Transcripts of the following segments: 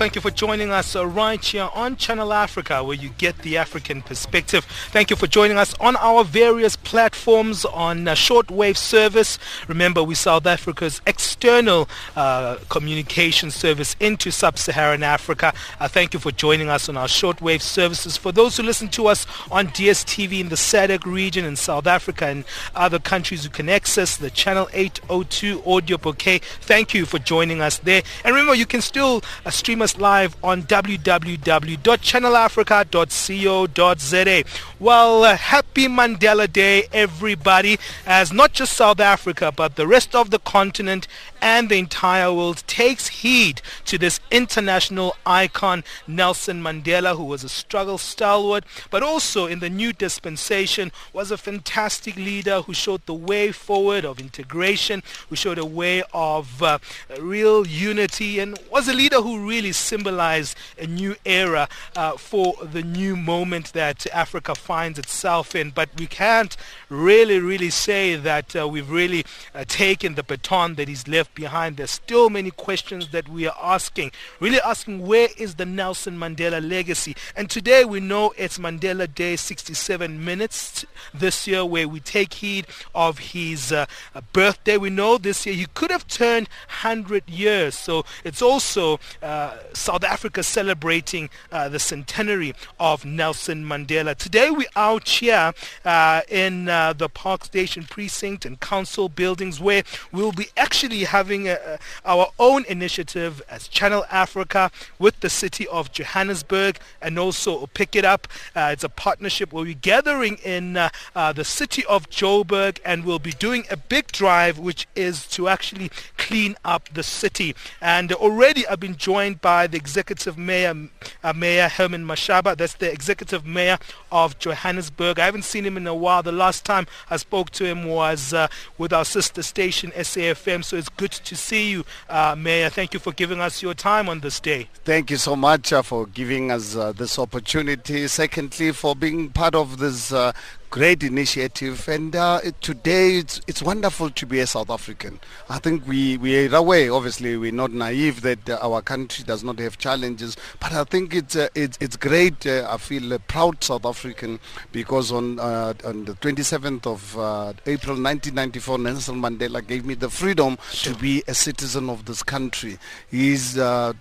Thank you for joining us uh, right here on Channel Africa, where you get the African perspective. Thank you for joining us on our various platforms on uh, shortwave service. Remember, we're South Africa's external uh, communication service into sub-Saharan Africa. Uh, thank you for joining us on our shortwave services. For those who listen to us on DSTV in the SADC region in South Africa and other countries who can access the Channel 802 audio bouquet, thank you for joining us there. And remember, you can still uh, stream us live on www.channelafrica.co.za. Well, uh, happy Mandela Day, everybody, as not just South Africa, but the rest of the continent and the entire world takes heed to this international icon, Nelson Mandela, who was a struggle stalwart, but also in the new dispensation was a fantastic leader who showed the way forward of integration, who showed a way of uh, real unity, and was a leader who really symbolized a new era uh, for the new moment that Africa finds itself in. But we can't really, really say that uh, we've really uh, taken the baton that he's left behind. There's still many questions that we are asking, really asking where is the Nelson Mandela legacy? And today we know it's Mandela Day 67 minutes this year where we take heed of his uh, birthday. We know this year he could have turned 100 years. So it's also uh, South Africa celebrating uh, the centenary of Nelson Mandela. Today we're out here uh, in uh, the Park Station precinct and council buildings where we'll be actually having a, a, our own initiative as Channel Africa with the city of Johannesburg and also Pick It Up. Uh, it's a partnership where we're gathering in uh, uh, the city of Joburg and we'll be doing a big drive which is to actually clean up the city. And already I've been joined by the executive mayor, uh, Mayor Herman Mashaba. That's the executive mayor of Johannesburg. I haven't seen him in a while. The last time I spoke to him was uh, with our sister station SAFM. So it's good to see you, uh, Mayor. Thank you for giving us your time on this day. Thank you so much uh, for giving us uh, this opportunity. Secondly, for being part of this uh, great initiative and uh, today it's, it's wonderful to be a South African. I think we, we are aware, obviously we're not naive that uh, our country does not have challenges, but I think it's, uh, it's, it's great. Uh, I feel a proud South African because on, uh, on the 27th of uh, April 1994, Nelson Mandela gave me the freedom sure. to be a citizen of this country. He's,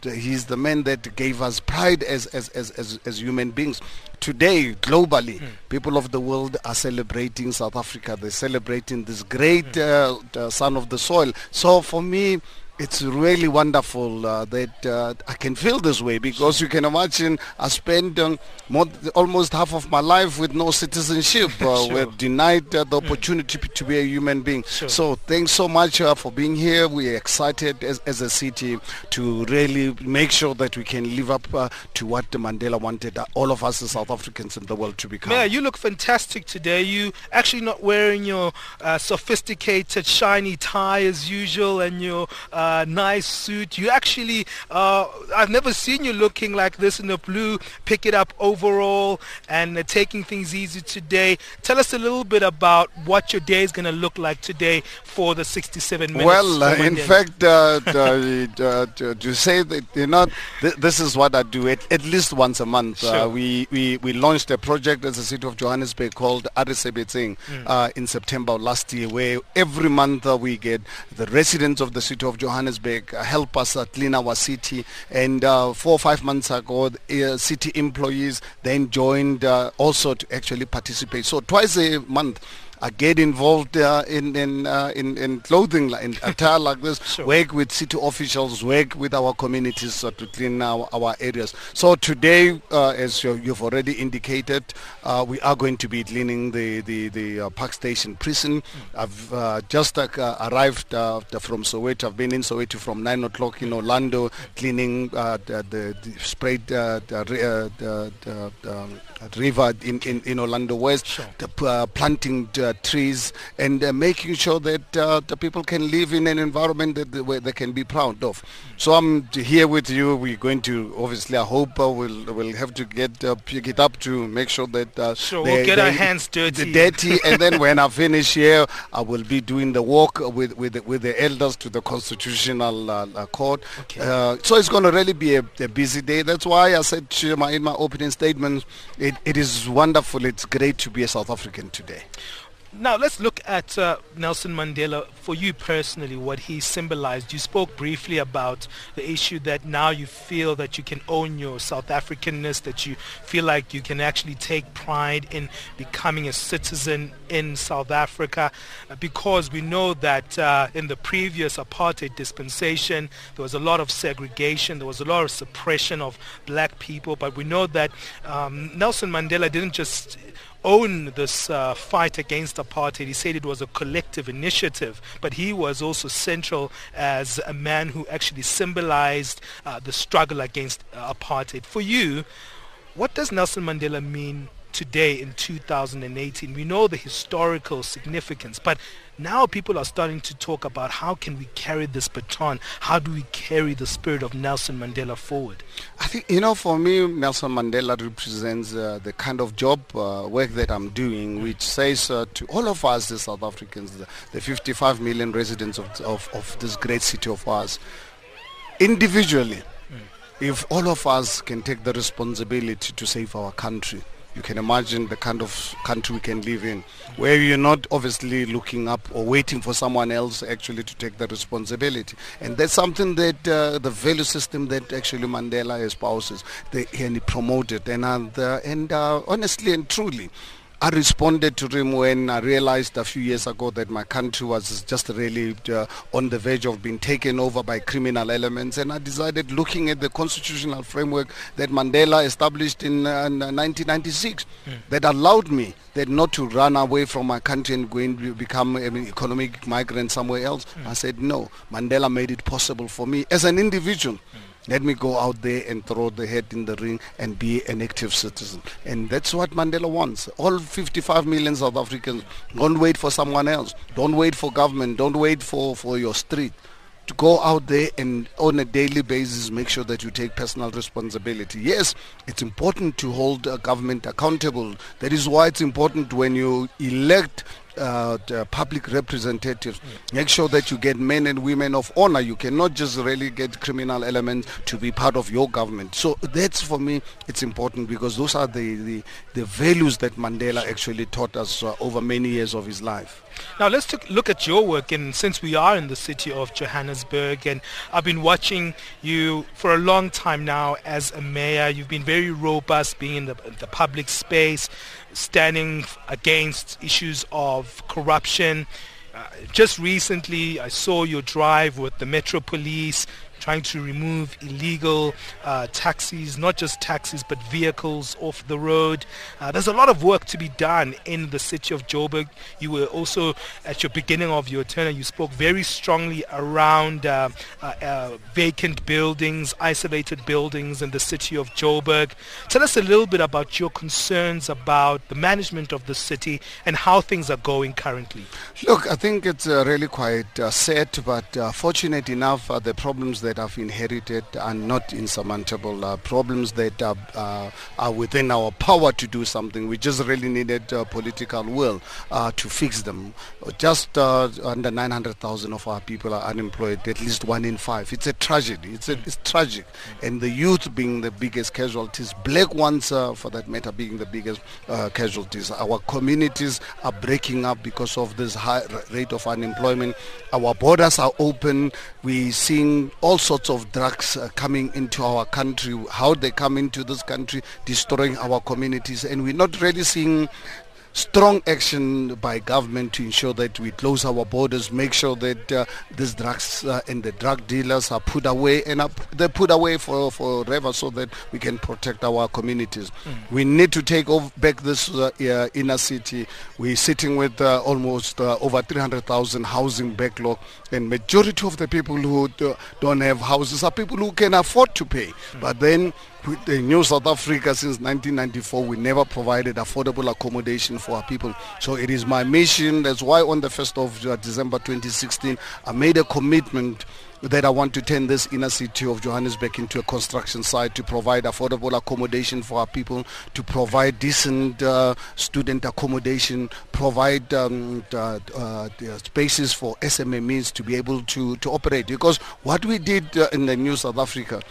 he's the man that gave us pride as, as, as, as, as human beings today globally mm. people of the world are celebrating south africa they're celebrating this great mm. uh, uh, son of the soil so for me it's really wonderful uh, that uh, I can feel this way because you can imagine I spent um, more, almost half of my life with no citizenship. Uh, sure. We're denied uh, the opportunity mm. to be a human being. Sure. So thanks so much uh, for being here. We're excited as, as, a city to really make sure that we can live up uh, to what Mandela wanted all of us as South Africans in the world to become. Mayor, you look fantastic today. You actually not wearing your sophisticated shiny tie as usual and your uh, nice suit. You actually, uh, I've never seen you looking like this in the blue. Pick it up overall and uh, taking things easy today. Tell us a little bit about what your day is going to look like today for the 67 minutes. Well, uh, in fact, uh, uh, to say that you know, th- this is what I do at, at least once a month. Sure. we, we we launched a project as a city of Johannesburg called A Re Sebetseng mm. in September last year, where every month we get the residents of the city of Johannesburg Uh, help us uh, clean our city. And uh, four or five months ago, city employees then joined also to actually participate. So twice a month uh, get involved uh, in in, uh, in, in clothing in attire like this. Sure. Work with city officials, work with our communities uh, to clean our, our areas. So today, uh, as you, have already indicated, uh, we are going to be cleaning the the, the Park Station prison. Mm. I've just arrived from Soweto. I've been in Soweto from nine o'clock in Orlando, cleaning the, the, the sprayed the, the, um, river in, in, in Orlando West, sure. the, planting uh, trees and uh, making sure that uh, the people can live in an environment that they, where they can be proud of. So I'm here with you. We're going to obviously. I hope uh, we'll we'll have to get uh, pick it up to make sure that uh, sure we'll get our hands dirty. Dirty, and then when I finish here, I will be doing the walk with with the, with the elders to the constitutional uh, court. Okay. so it's going to really be a, a, busy day. That's why I said my, in my opening statement, it, it is wonderful. It's great to be a South African today. Now let's look at uh, Nelson Mandela for you personally, what he symbolized. You spoke briefly about the issue that now you feel that you can own your South Africanness, that you feel like you can actually take pride in becoming a citizen in South Africa, uh, because we know that uh, in the previous apartheid dispensation there was a lot of segregation, there was a lot of suppression of black people, but we know that um, Nelson Mandela didn't just own this uh, fight against apartheid. He said it was a collective initiative, but he was also central as a man who actually symbolized uh, the struggle against uh, apartheid. For you, what does Nelson Mandela mean today in 2018. We know the historical significance, but now people are starting to talk about how can we carry this baton? How do we carry the spirit of Nelson Mandela forward? I think, you know, for me, Nelson Mandela represents uh, the kind of job, uh, work that I'm doing, which says uh, to all of us, the South Africans, the, the 55 million residents of, of, of, this great city of ours, individually, mm. if all of us can take the responsibility to save our country, you can imagine the kind of country we can live in, where you're not obviously looking up or waiting for someone else actually to take the responsibility. And that's something that uh, the value system that actually Mandela espouses, they, and he promoted. And, uh, and uh, honestly and truly, I responded to him when I realized a few years ago that my country was just really uh, on the verge of being taken over by criminal elements. And I decided, looking at the constitutional framework that Mandela established in, uh, 1996, mm. that allowed me that not to run away from my country and go and become an economic migrant somewhere else. Mm. I said, no. Mandela made it possible for me as an individual. Mm let me go out there and throw the hat in the ring and be an active citizen. And that's what Mandela wants. All 55 million South Africans, don't wait for someone else. Don't wait for government. Don't wait for, for your street to go out there and on a daily basis make sure that you take personal responsibility. Yes, it's important to hold a government accountable. That is why it's important when you elect uh, public representatives. Make sure that you get men and women of honor. You cannot just really get criminal elements to be part of your government. So that's for me, it's important because those are the, the, the values that Mandela actually taught us uh, over many years of his life. Now let's look at your work and since we are in the city of Johannesburg and I've been watching you for a long time now as a mayor. You've been very robust being in the, the public space standing against issues of corruption. Uh, just recently, I saw your drive with the Metro Police trying to remove illegal uh, taxis, not just taxis, but vehicles off the road. Uh, there's a lot of work to be done in the city of Joburg. You were also, at your beginning of your turn, you spoke very strongly around uh, uh, uh, vacant buildings, isolated buildings in the city of Joburg. Tell us a little bit about your concerns about the management of the city and how things are going currently. Look, I think it's uh, really quite sad, but fortunate enough, the problems that I've inherited are not insurmountable. Uh, problems that are, uh, are within our power to do something. We just really needed uh, political will uh, to fix them. Just uh, under 900,000 of our people are unemployed, at least one in five. It's a tragedy. It's, a, it's tragic. And the youth being the biggest casualties, black ones, for that matter, being the biggest casualties. Our communities are breaking up because of this high rate of unemployment. Our borders are open. We're seeing all sorts of drugs uh, coming into our country, how they come into this country, destroying our communities. And we're not really seeing strong action by government to ensure that we close our borders, make sure that uh, these drugs uh, and the drug dealers are put away and are, they're put away for forever so that we can protect our communities. Mm. We need to take over, back this uh, inner city. We're sitting with uh, almost uh, over 300,000 housing backlog and majority of the people who don't have houses are people who can afford to pay. Mm. But then in New South Africa since 1994, we never provided affordable accommodation for our people. So it is my mission. That's why on the 1st of uh, December 2016, I made a commitment that I want to turn this inner city of Johannesburg into a construction site to provide affordable accommodation for our people, to provide decent uh, student accommodation, provide um, uh, uh, spaces for SMMEs to be able to, to operate. Because what we did uh, in the New South Africa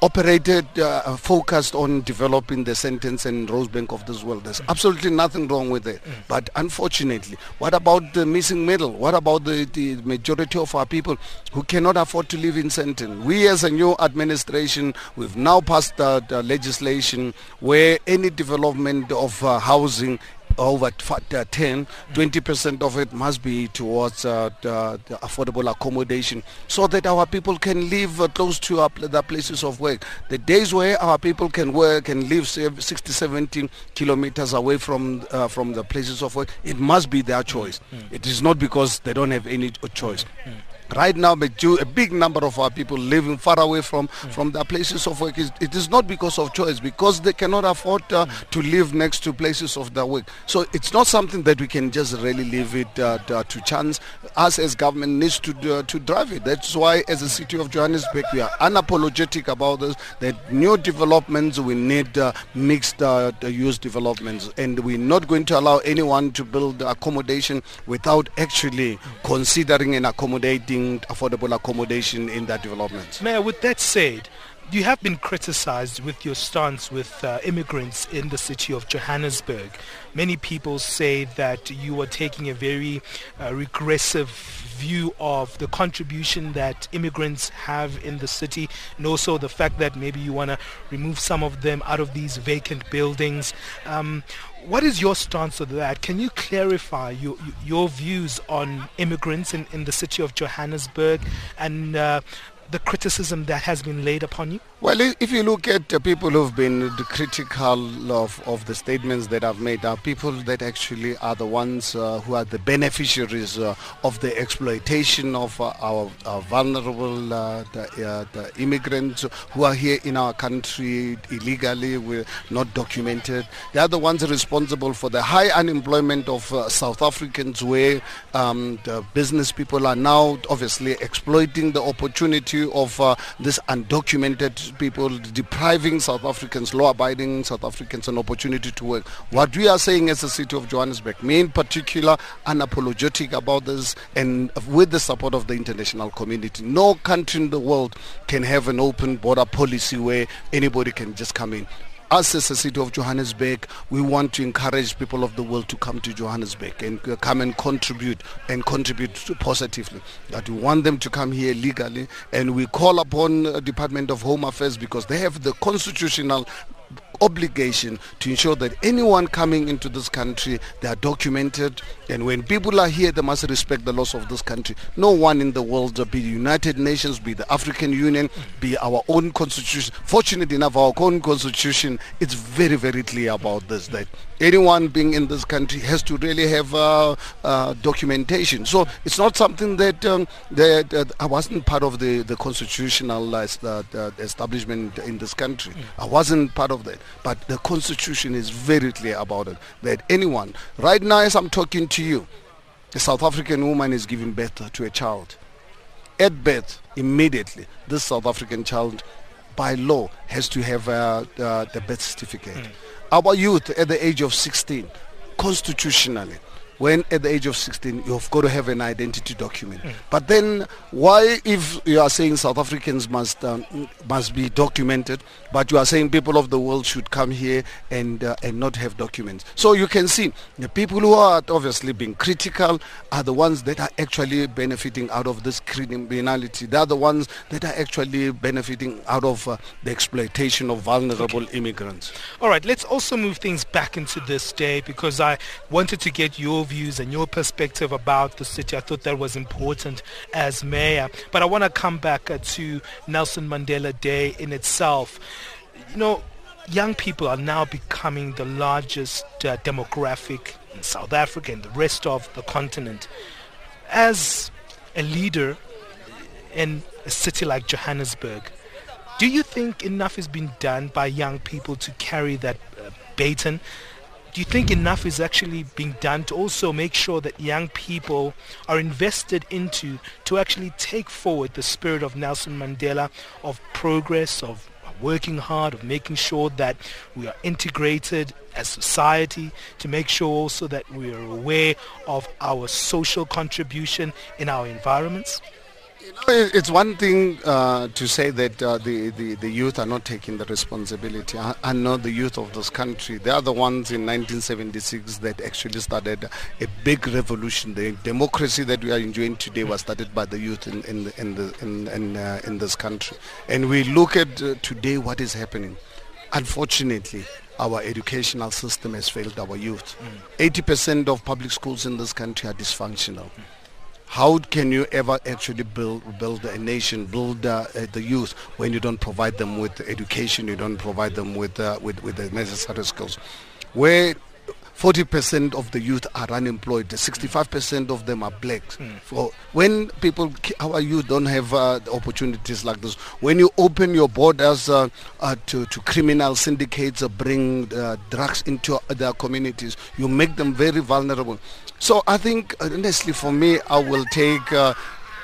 operated uh, focused on developing the Sandtons and Rosebank of this world. There's absolutely nothing wrong with it. But unfortunately, what about the missing middle? What about the, the majority of our people who cannot afford to live in Sandton? We as a new administration, we've now passed uh, the legislation where any development of uh, housing over uh, 10, 20% of it must be towards uh, the, the affordable accommodation so that our people can live uh, close to our, the places of work. The days where our people can work and live 60, 70 kilometers away from, uh, from the places of work, it must be their choice. Mm. It is not because they don't have any choice. Mm. Right now, a big number of our people living far away from, mm. from their places of work. It is not because of choice, because they cannot afford uh, mm. to live next to places of their work. So it's not something that we can just really leave it uh, to chance. Us as government needs to uh, to drive it. That's why, as a city of Johannesburg, we are unapologetic about this. That new developments we need uh, mixed uh, use developments, and we're not going to allow anyone to build accommodation without actually considering and accommodating affordable accommodation in that development. Mayor, with that said, you have been criticized with your stance with uh, immigrants in the city of Johannesburg. Many people say that you are taking a very uh, regressive view of the contribution that immigrants have in the city and also the fact that maybe you want to remove some of them out of these vacant buildings. Um, what is your stance on that? Can you clarify your, your views on immigrants in, in the city of Johannesburg and uh, the criticism that has been laid upon you? Well, if you look at the people who've been critical of, of the statements that I've made, are people that actually are the ones uh, who are the beneficiaries uh, of the exploitation of uh, our, our, vulnerable uh, the, uh, the, immigrants who are here in our country illegally, we're not documented. They are the ones responsible for the high unemployment of South Africans where um, the business people are now obviously exploiting the opportunity of uh, this undocumented people depriving South Africans, law-abiding South Africans, an opportunity to work. What we are saying as the city of Johannesburg, me in particular, unapologetic about this, and with the support of the international community, no country in the world can have an open border policy where anybody can just come in us as a city of Johannesburg, we want to encourage people of the world to come to Johannesburg and uh, come and contribute and contribute positively. That we want them to come here legally, and we call upon Department of Home Affairs because they have the constitutional obligation to ensure that anyone coming into this country, they are documented. And when people are here, they must respect the laws of this country. No one in the world, be the United Nations, be the African Union, be our own constitution. Fortunately enough, our own constitution, it's very, very clear about this, that anyone being in this country has to really have uh, uh, documentation. So it's not something that, um, that uh, I wasn't part of the, the constitutional uh, uh, establishment in this country. I wasn't part of that. But the constitution is very clear about it, that anyone, right now as I'm talking to you, a South African woman is giving birth to a child. At birth, immediately, this South African child, by law, has to have uh, the birth certificate. Mm our youth at the age of 16, constitutionally, when at the age of 16 you've got to have an identity document. Mm. But then why if you are saying South Africans must um, must be documented, but you are saying people of the world should come here and uh, and not have documents? So you can see the people who are obviously being critical are the ones that are actually benefiting out of this criminality. They are the ones that are actually benefiting out of uh, the exploitation of vulnerable okay. immigrants. All right, let's also move things back into this day because I wanted to get your views and your perspective about the city. I thought that was important as mayor. But I want to come back uh, to Nelson Mandela Day in itself. You know, young people are now becoming the largest uh, demographic in South Africa and the rest of the continent. As a leader in a city like Johannesburg, do you think enough has been done by young people to carry that uh, baton do you think enough is actually being done to also make sure that young people are invested into to actually take forward the spirit of Nelson Mandela of progress of working hard of making sure that we are integrated as society to make sure also that we are aware of our social contribution in our environments it's one thing uh, to say that uh, the, the, the youth are not taking the responsibility. I, I, know the youth of this country. They are the ones in 1976 that actually started a big revolution. The democracy that we are enjoying today was started by the youth in, in, the, in, the, in, in, uh, in this country. And we look at uh, today what is happening. Unfortunately, our educational system has failed our youth. Mm. 80% of public schools in this country are dysfunctional. Mm how can you ever actually build build a nation, build uh, the youth when you don't provide them with education, you don't provide them with uh, with, with the necessary skills? Where 40% of the youth are unemployed. 65% of them are blacks. Mm. For when people, our youth don't have uh, opportunities like this. When you open your borders uh, uh, to, to criminal syndicates, uh, bring uh, drugs into their communities, you make them very vulnerable. So I think, honestly, for me, I will take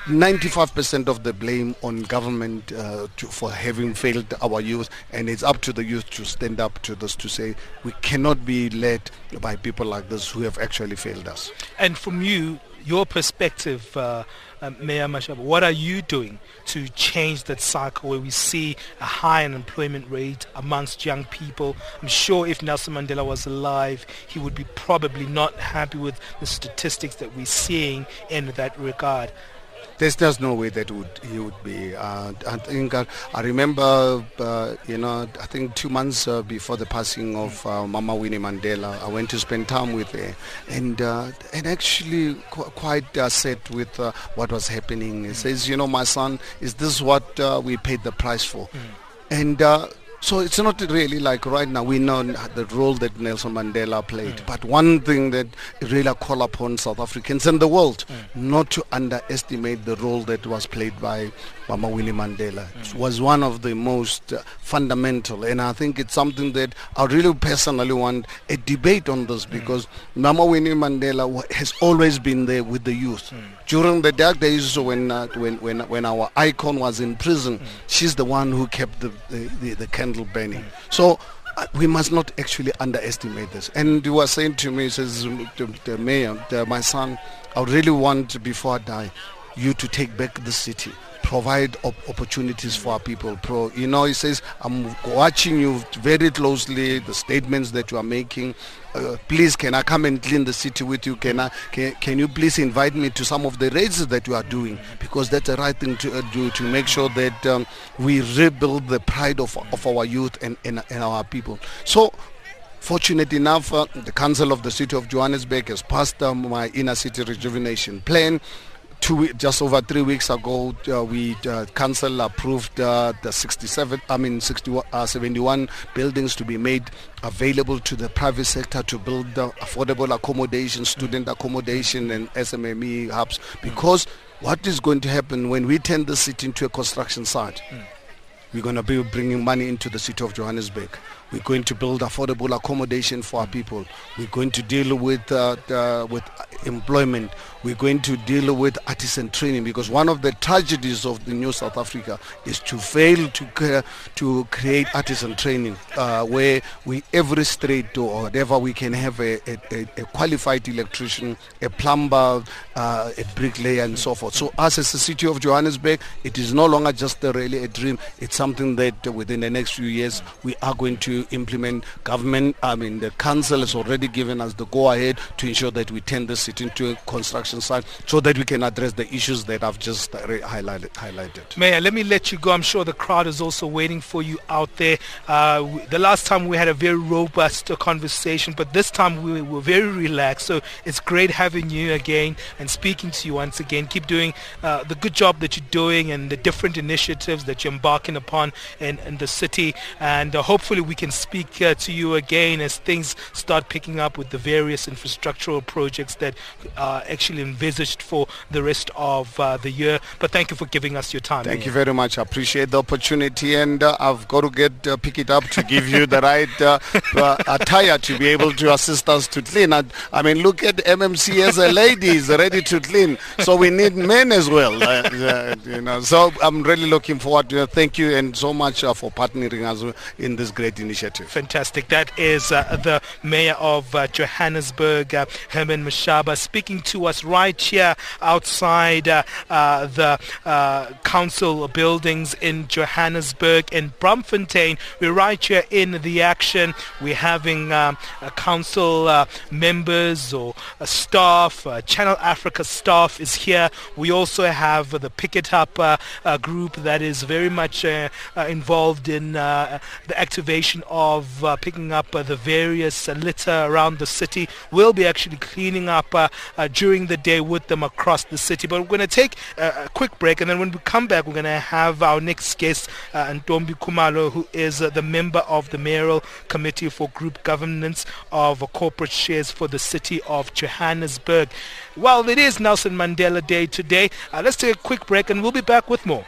95% uh, of the blame on government uh, to, for having failed our youth, and it's up to the youth to stand up to this to say we cannot be led by people like this who have actually failed us. And from you, your perspective, uh, uh, Mayor Mashaba, what are you doing to change that cycle where we see a high unemployment rate amongst young people? I'm sure if Nelson Mandela was alive, he would be probably not happy with the statistics that we're seeing in that regard. There's just no way that would he would be. Uh, I think I, I remember, uh, you know, I think two months uh, before the passing of uh, Mama Winnie Mandela, I went to spend time with her, and uh, and actually qu- quite upset with uh, what was happening. He says, you know, my son, is this what we paid the price for? Mm. And so it's not really like right now we know the role that Nelson Mandela played, mm. but one thing that really call upon South Africans and the world mm. not to underestimate the role that was played by Mama Winnie Mandela. Mm. Was one of the most uh, fundamental, and I think it's something that I really personally want a debate on this mm. because Mama Winnie Mandela has always been there with the youth. Mm. During the dark days when, uh, when, when, when our icon was in prison, she's the one who kept the, the, the, the candle candle burning. So uh, we must not actually underestimate this. And you were saying to me, says the, the mayor, the, my son, I really want before I die, you to take back the city provide op- opportunities for our people. Pro, you know, he says, I'm watching you very closely, the statements that you are making. Uh, please, can I come and clean the city with you? Can I? Can, can you please invite me to some of the raids that you are doing? Because that's the right thing to uh, do to make sure that um, we rebuild the pride of, of our youth and, and, and our people. So Fortunate enough, uh, the Council of the City of Johannesburg has passed um, my inner city rejuvenation plan. Two, just over three weeks ago, uh, we uh, council approved uh, the 67, I mean 61, uh, 71 buildings to be made available to the private sector to build affordable accommodation, student accommodation, and SMME hubs. Because what is going to happen when we turn the city into a construction site? Mm. We're going to be bringing money into the city of Johannesburg. We're going to build affordable accommodation for our people. We're going to deal with uh, uh, with employment. We're going to deal with artisan training because one of the tragedies of the new South Africa is to fail to to create artisan training uh, where we every street or whatever we can have a, a, a qualified electrician, a plumber, uh, a bricklayer and so forth. So us as the city of Johannesburg, it is no longer just really a dream. It's something that within the next few years we are going to implement. Government, I mean, the council has already given us the go-ahead to ensure that we turn city into a construction site so that we can address the issues that I've just highlighted. highlighted. Mayor, let me let you go. I'm sure the crowd is also waiting for you out there. Uh, the last time we had a very robust conversation, but this time we were very relaxed. So it's great having you again and speaking to you once again. Keep doing uh, the good job that you're doing and the different initiatives that you're embarking upon in, in the city. And uh, hopefully we can speak uh, to you again as things start picking up with the various infrastructural projects that are actually envisaged for the rest of uh, the year. But thank you for giving us your time. Thank you very much. I appreciate the opportunity and uh, I've got to get uh, pick it up to give you the right uh, uh, attire to be able to assist us to clean. I, I, mean, look at MMC as a lady is ready to clean. So we need men as well. you know, so I'm really looking forward to it. Thank you and so much for partnering us in this great initiative initiative. Fantastic. That is uh, the Mayor of uh, Johannesburg, uh, Herman Mashaba, speaking to us right here outside uh, uh, the uh, council buildings in Johannesburg in Braamfontein. We're right here in the action. We're having um, council members or staff, Channel Africa staff is here. We also have the Pick It Up group that is very much involved in the activation of uh, picking up uh, the various uh, litter around the city. We'll be actually cleaning up uh, uh, during the day with them across the city. But we're going to take a quick break, and then when we come back, we're going to have our next guest, uh, Ntombi Khumalo, who is the member of the Mayoral Committee for Group Governance of Corporate Shares for the City of Johannesburg. Well, it is Nelson Mandela Day today. let's take a quick break, and we'll be back with more.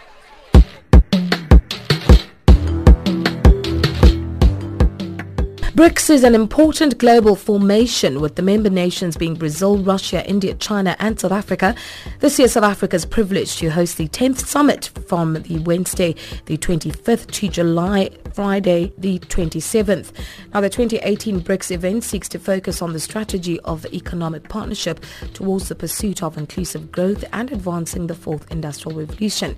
BRICS is an important global formation with the member nations being Brazil, Russia, India, China and South Africa. This year South Africa is privileged to host the 10th summit from the Wednesday the 25th to July Friday the 27th. Now the 2018 BRICS event seeks to focus on the strategy of economic partnership towards the pursuit of inclusive growth and advancing the fourth industrial revolution.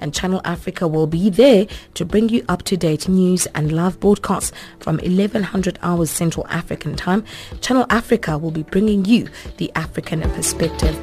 And Channel Africa will be there to bring you up-to-date news and live broadcasts from 1100 hours Central African time. Channel Africa will be bringing you the African perspective.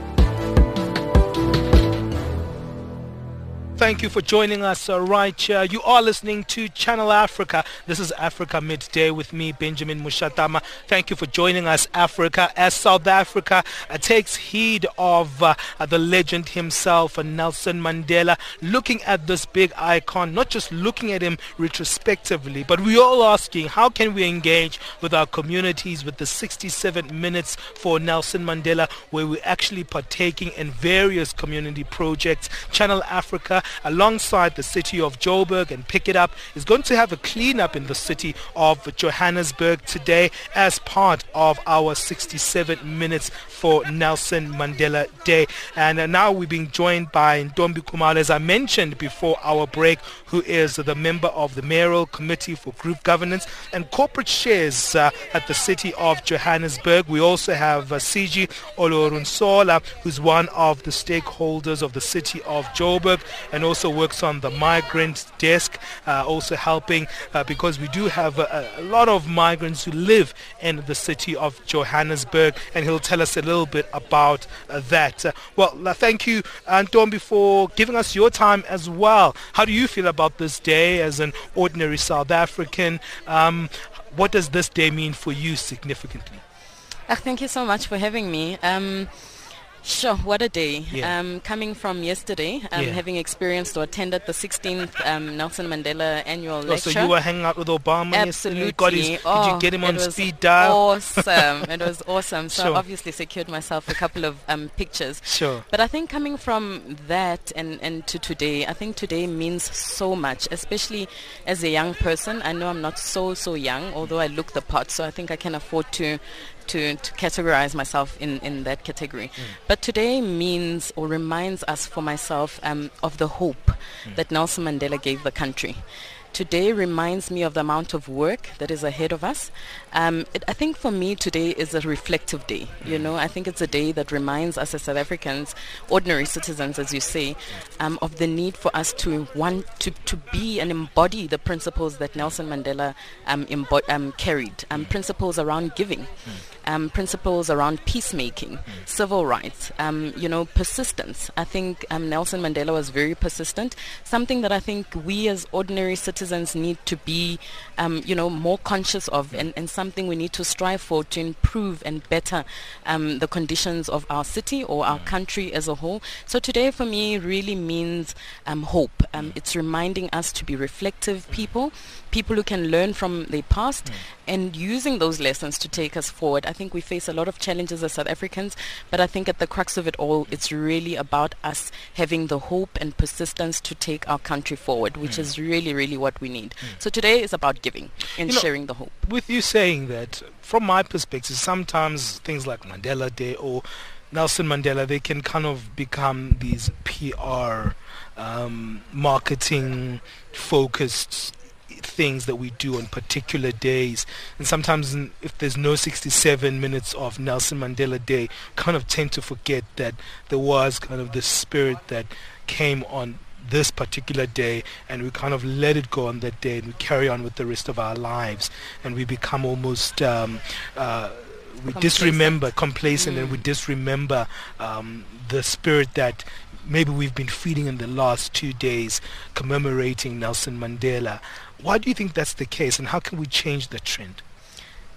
Thank you for joining us uh, right here. You are listening to Channel Africa. This is Africa Midday with me, Benjamin Mushatama. Thank you for joining us, Africa, as South Africa uh, takes heed of uh, the legend himself, uh, Nelson Mandela, looking at this big icon, not just looking at him retrospectively, but we're all asking, how can we engage with our communities with the 67 minutes for Nelson Mandela, where we're actually partaking in various community projects. Channel Africa alongside the city of Joburg and Pick It Up is going to have a cleanup in the city of Johannesburg today as part of our 67 minutes for Nelson Mandela Day. And uh, now we're being joined by Ntombi Khumalo, as I mentioned before our break, who is the member of the Mayoral Committee for Group Governance and Corporate Shares uh, at the City of Johannesburg. We also have uh, Siji Olorunsola, who's one of the stakeholders of the City of Joburg and also works on the migrant desk, uh, also helping uh, because we do have a, a lot of migrants who live in the City of Johannesburg, and he'll tell us a little bit about uh, that. Well, uh, thank you, Ntombi, for giving us your time as well. How do you feel about this day as an ordinary South African? Um, what does this day mean for you significantly? Thank you so much for having me. Um, Sure, what a day. Yeah. Um, coming from yesterday, um, yeah. having experienced or attended the 16th um, Nelson Mandela annual oh, lecture. So you were hanging out with Obama Absolutely. His, oh, did you get him on speed dial? Awesome. it was awesome. So sure. I obviously secured myself a couple of um, pictures. Sure. But I think coming from that and, and to today, I think today means so much, especially as a young person. I know I'm not so, so young, although I look the part, so I think I can afford to to, to categorize myself in, in that category. Mm. But today means or reminds us for myself um, of the hope mm. that Nelson Mandela gave the country today reminds me of the amount of work that is ahead of us. Um, it, I think for me today is a reflective day. You know, I think it's a day that reminds us as South Africans, ordinary citizens, as you say, um, of the need for us to want to, to be and embody the principles that Nelson Mandela um, um, carried, um, principles around giving. Um, principles around peacemaking, civil rights, um, you know, persistence. I think um, Nelson Mandela was very persistent, something that I think we as ordinary citizens need to be, um, you know, more conscious of and, and something we need to strive for to improve and better um, the conditions of our city or our country as a whole. So today for me really means um, hope. Um, it's reminding us to be reflective people, people who can learn from their past mm. and using those lessons to take us forward. I think we face a lot of challenges as South Africans, but I think at the crux of it all, it's really about us having the hope and persistence to take our country forward, which mm. is really, really what we need. Mm. So today is about giving and you sharing the hope. With you saying that, from my perspective, sometimes things like Mandela Day or Nelson Mandela, they can kind of become these PR um, marketing focused things that we do on particular days. And sometimes, if there's no 67 minutes of Nelson Mandela Day, kind of tend to forget that there was kind of the spirit that came on this particular day and we kind of let it go on that day and we carry on with the rest of our lives and we become almost um, uh, we complacent. disremember complacent mm. and we mm. disremember um, the spirit that maybe we've been feeding in the last two days commemorating Nelson Mandela. Why do you think that's the case and how can we change the trend?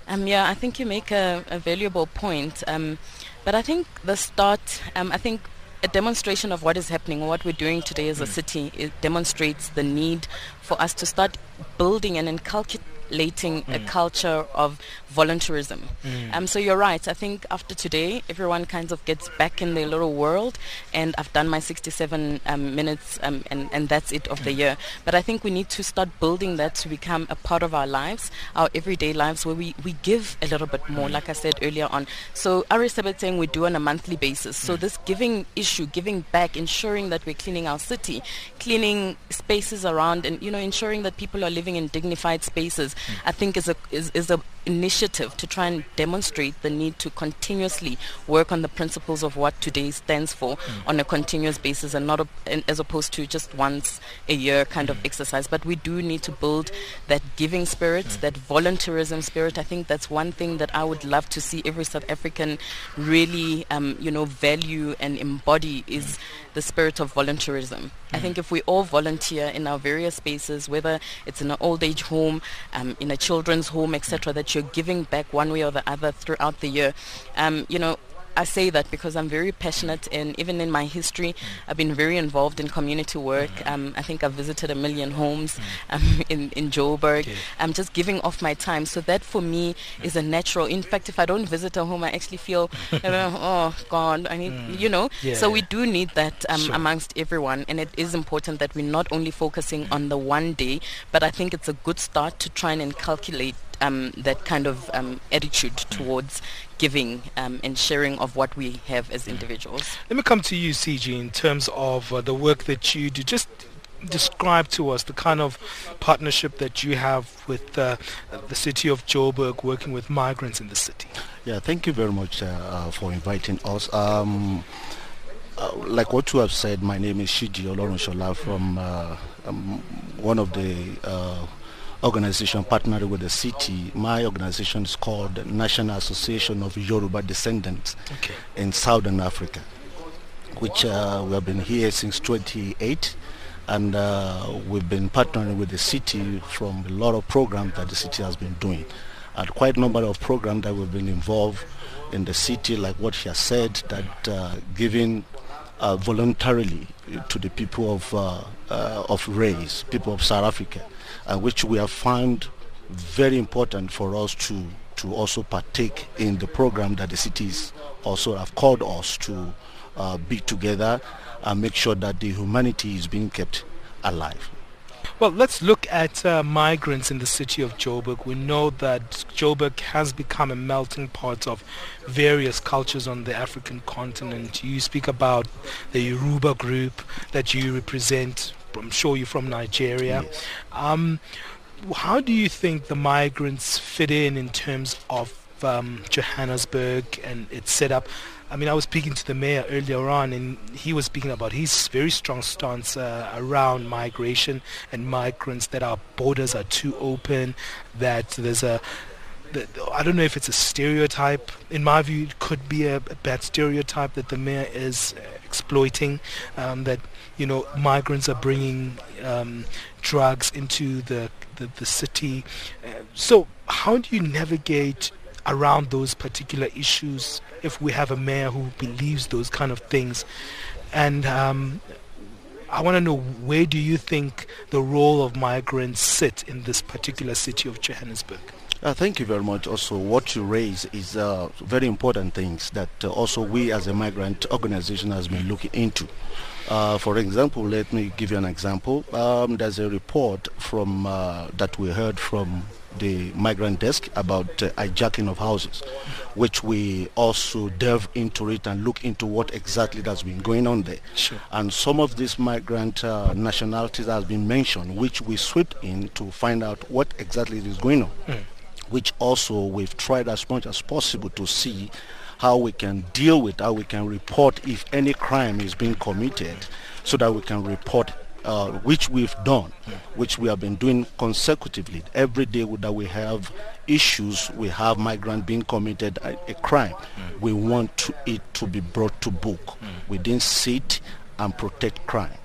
Um, yeah, I think you make a, a valuable point. Um, but I think the start, um, I think a demonstration of what is happening, what we're doing today as a mm. city, it demonstrates the need for us to start building and inculcating mm. a culture of voluntarism. Mm. Um, so you're right. I think after today, everyone kind of gets back in their little world, and I've done my 67 um, minutes, um, and, and that's it of the year. But I think we need to start building that to become a part of our lives, our everyday lives, where we, we give a little bit more, like I said earlier on. So A Re Sebetseng we do on a monthly basis. So this giving issue, giving back, ensuring that we're cleaning our city, cleaning spaces around, and you know, ensuring that people are living in dignified spaces, I think is a is, is a initiative to try and demonstrate the need to continuously work on the principles of what today stands for mm. on a continuous basis and not a, and as opposed to just once a year kind mm. of exercise. But we do need to build that giving spirit, mm. that volunteerism spirit. I think that's one thing that I would love to see every South African really, um, you know, value and embody is the spirit of volunteerism. I think if we all volunteer in our various spaces, whether it's in an old age home, um, in a children's home, etc., that you're giving back one way or the other throughout the year. Um, you know, I say that because I'm very passionate and even in my history, I've been very involved in community work. Um, I think I've visited a million homes um, in, in Joburg. Okay. I'm just giving off my time. So that for me is a natural. In fact, if I don't visit a home, I actually feel, oh God, I need, you know. Yeah, so we do need that um, Sure. amongst everyone. And it is important that we're not only focusing on the one day, but I think it's a good start to try and inculcate um, that kind of um, attitude towards giving um, and sharing of what we have as individuals. Let me come to you, CG, in terms of uh, the work that you do. Just describe to us the kind of partnership that you have with uh, the city of Joburg working with migrants in the city. Yeah, thank you very much uh, uh, for inviting us. Um, uh, like what you have said, my name is Shiji Olorun from uh, um, one of the uh, organization partnering with the city. My organization is called National Association of Yoruba Descendants Okay. in Southern Africa, which uh, we have been here since 28 and uh, we've been partnering with the city from a lot of programs that the city has been doing. And quite a number of programs that we've been involved in the city, like what she has said, that uh, giving uh, voluntarily to the people of uh, uh, of race, people of South Africa, and which we have found very important for us to to also partake in the program that the cities also have called us to uh, be together and make sure that the humanity is being kept alive. Well, let's look at uh, migrants in the city of Joburg. We know that Joburg has become a melting pot of various cultures on the African continent. You speak about the Yoruba group that you represent. I'm sure you're from Nigeria. Um, how do you think the migrants fit in in terms of um, Johannesburg and its setup? I mean, I was speaking to the mayor earlier on, and he was speaking about his very strong stance uh, around migration and migrants. That our borders are too open. That there's a I don't know if it's a stereotype. In my view, it could be a, a bad stereotype that the mayor is exploiting. Um, that you know migrants are bringing um, drugs into the the, the city. Uh, so how do you navigate around those particular issues if we have a mayor who believes those kind of things? And um, I want to know where do you think the role of migrants sit in this particular city of Johannesburg? Uh, thank you very much. Also, what you raise is uh, very important things that uh, also we as a migrant organization has been looking into. Uh, for example, let me give you an example. Um, there's a report from uh, that we heard from the migrant desk about uh, hijacking of houses, which we also delve into it and look into what exactly has been going on there. Sure. And some of these migrant uh, nationalities has been mentioned, which we sweep in to find out what exactly is going on which also we've tried as much as possible to see how we can deal with, how we can report if any crime is being committed so that we can report uh, which we've done, which we have been doing consecutively. Every day that we have issues, we have migrant being committed a, a crime. We want to, it to be brought to book. We didn't sit and protect crime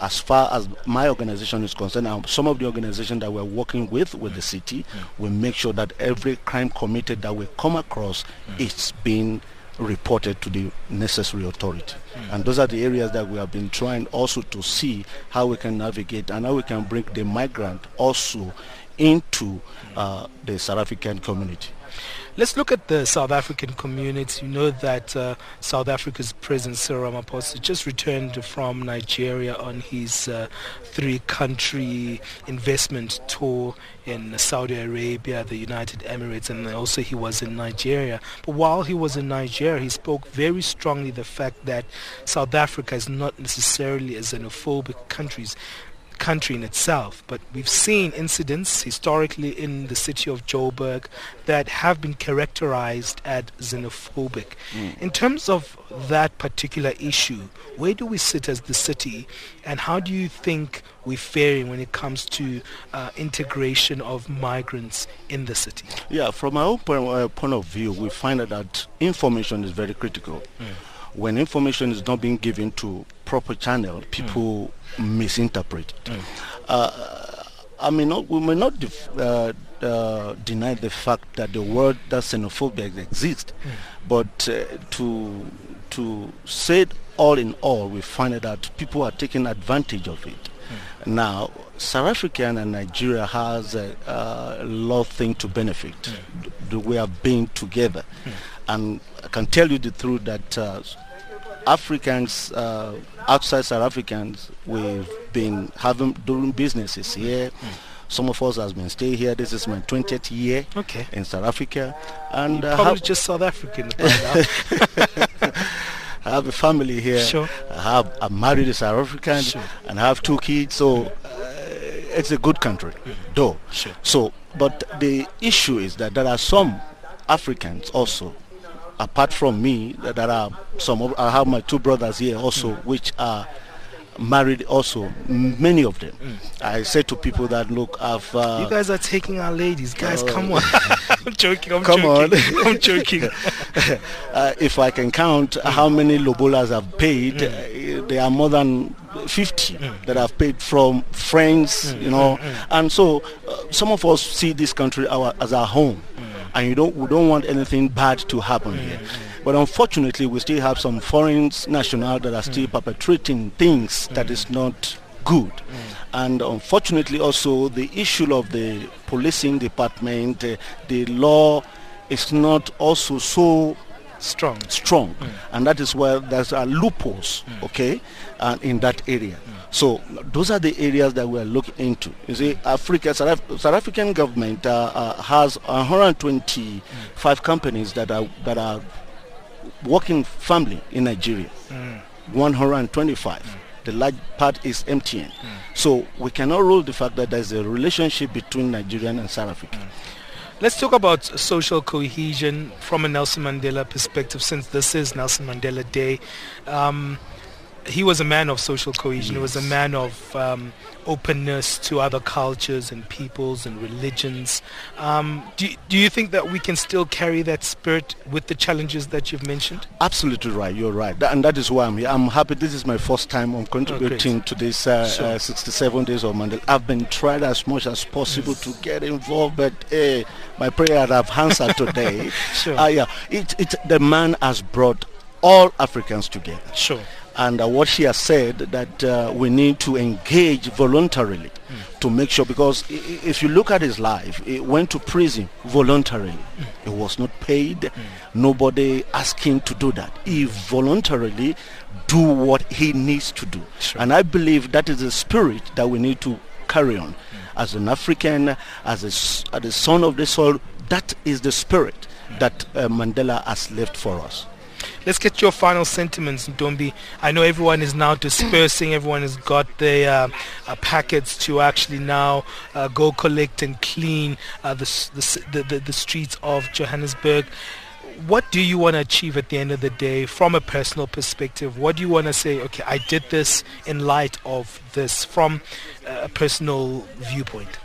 as far as my organization is concerned, um, some of the organizations that we're working with with the city, we make sure that every crime committed that we come across is being reported to the necessary authority. And those are the areas that we have been trying also to see how we can navigate and how we can bring the migrant also into uh, the South African community. Let's look at the South African community. You know that uh, South Africa's President Cyril Ramaphosa just returned from Nigeria on his uh, three-country investment tour in Saudi Arabia, the United Emirates, and also he was in Nigeria. But while he was in Nigeria, he spoke very strongly the fact that South Africa is not necessarily a xenophobic countries country in itself, but we've seen incidents historically in the city of Joburg that have been characterized as xenophobic. In terms of that particular issue, where do we sit as the city and how do you think we're faring when it comes to uh, integration of migrants in the city? Yeah, from our own point, uh, of view, we find that, that information is very critical. When information is not being given to proper channel, people misinterpret it. Uh, I mean, not, we may not def- uh, uh, deny the fact that the word that xenophobia exists, mm. but uh, to to say it all in all, we find that people are taking advantage of it. Mm. Now, South Africa and Nigeria has a, a lot of things to benefit mm. way of being together. Mm. And I can tell you the truth that uh, Africans, uh, outside South Africans, we've been having doing businesses here. Mm. Some of us has been staying here. This is my 20th year okay. in South Africa, and uh, probably just South African. I have a family here. Sure. I have I'm married a South African sure. and I have two kids. So uh, it's a good country, mm-hmm. though. Sure. So, but the issue is that there are some Africans also, apart from me, there are some. I have my two brothers here also, mm. which are married also many of them mm. i say to people that look i've uh, you guys are taking our ladies guys uh, come on i'm joking i'm come joking on. i'm joking uh, if i can count mm. how many lobolas i've paid mm. Uh, there are more than 50 mm. that I've paid from friends, mm. you know, and so uh, some of us see this country our, as our home, and you don't we don't want anything bad to happen here. But unfortunately, we still have some foreign nationals that are still mm. perpetrating things mm. that is not good. Mm. And unfortunately, also the issue of the policing department, uh, the law is not also so strong strong mm. and that is where there's a loopholes mm. okay uh, in that area mm. so those are the areas that we are looking into you see africa south, south african government uh, uh, has 125 companies that are that are working family in Nigeria, mm. 125. Mm. The large part is MTN. Mm. So we cannot rule the fact that there's a relationship between Nigerian and South African. Mm. Let's talk about social cohesion from a Nelson Mandela perspective, since this is Nelson Mandela Day. Um, he was a man of social cohesion. Yes. He was a man of um, openness to other cultures and peoples and religions. Um, do, do you think that we can still carry that spirit with the challenges that you've mentioned? Absolutely right. You're right. and that is why I'm here. I'm happy. This is my first time I'm contributing oh, to this uh, sure. uh, 67 days of Mandela. I've been trying as much as possible yes. to get involved, but uh, my prayer I've answered today. sure. Uh, yeah, it, it, the man has brought all Africans together. Sure and uh, what she has said that uh, we need to engage voluntarily mm. to make sure because if you look at his life he went to prison voluntarily mm. he was not paid mm. nobody asked him to do that he voluntarily do what he needs to do sure. and i believe that is the spirit that we need to carry on as an african as a, as a son of the soil that is the spirit that uh, mandela has left for us Let's get your final sentiments, Ntombi. I know everyone is now dispersing. Everyone has got their uh, uh, packets to actually now uh, go collect and clean uh, the, the, the, the streets of Johannesburg what do you want to achieve at the end of the day from a personal perspective? What do you want to say, okay, I did this in light of this from a personal viewpoint?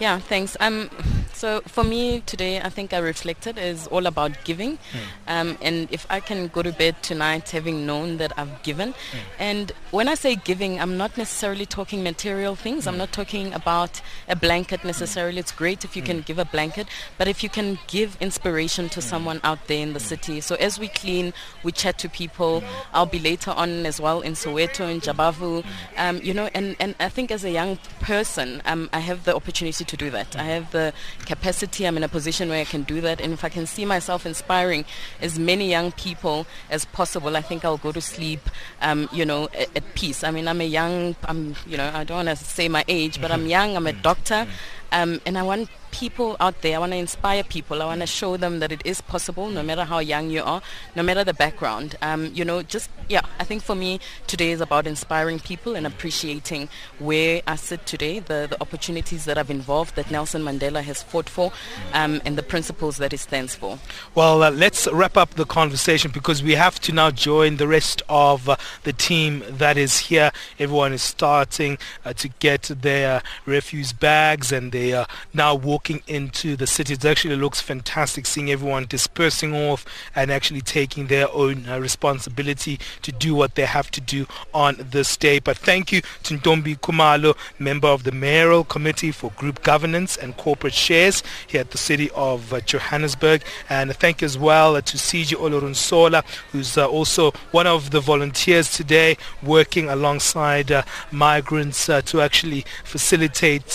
Yeah, thanks. Um, so for me today, I think I reflected is all about giving, mm. um, and if I can go to bed tonight having known that I've given, mm. and when I say giving, I'm not necessarily talking material things. Mm. I'm not talking about a blanket necessarily. It's great if you can give a blanket, but if you can give inspiration to someone out there in the city. So as we clean, we chat to people. I'll be later on as well in Soweto, in Jabavu, um, you know, and, and I think as a young person, um, I have the opportunity to do that. I have the capacity. I'm in a position where I can do that. And if I can see myself inspiring as many young people as possible, I think I'll go to sleep, um, you know, at, at, peace. I mean, I'm a young, I'm, you know, I don't want to say my age, but I'm mm-hmm. young. I'm a mm-hmm. doctor. Um, and I want people out there. I want to inspire people. I want to show them that it is possible, no matter how young you are, no matter the background. Um, you know, just yeah. I think for me today is about inspiring people and appreciating where I sit today, the the opportunities that I've involved, that Nelson Mandela has fought for, um, and the principles that he stands for. Well, uh, let's wrap up the conversation because we have to now join the rest of uh, the team that is here. Everyone is starting uh, to get their refuse bags and they are now walking into the city. It actually looks fantastic seeing everyone dispersing off and actually taking their own uh, responsibility to do what they have to do on this day. But thank you to Ntombi Khumalo, member of the Mayoral Committee for Group Governance and Corporate Shares here at the City of uh, Johannesburg. And thank you as well uh, to CG Olorunsola, who's uh, also one of the volunteers today working alongside uh, migrants uh, to actually facilitate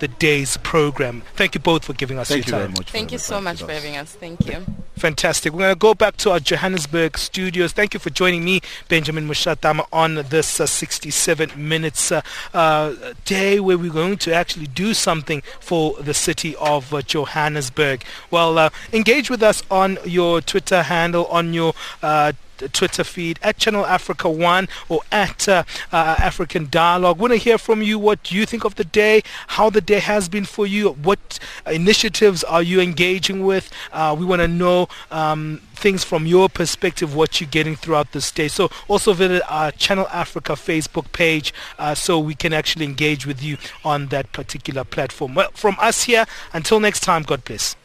the day's program. Thank you both for giving us Thank you your very time. much. Thank you so much for having us. Thank you. Fantastic. We're going to go back to our Johannesburg studios. Thank you for joining me, Benjamin Mushatama, on this uh, 67 minutes uh, uh, day where we're going to actually do something for the city of uh, Johannesburg. Well, uh, engage with us on your Twitter handle, on your uh, Twitter feed at Channel Africa One or at uh, uh, African Dialogue. Want to hear from you what you think of the day, how the day has been for you, what initiatives are you engaging with. Uh, we want to know um, things from your perspective, what you're getting throughout this day. So also visit our Channel Africa Facebook page uh, so we can actually engage with you on that particular platform. Well, from us here, until next time, God bless.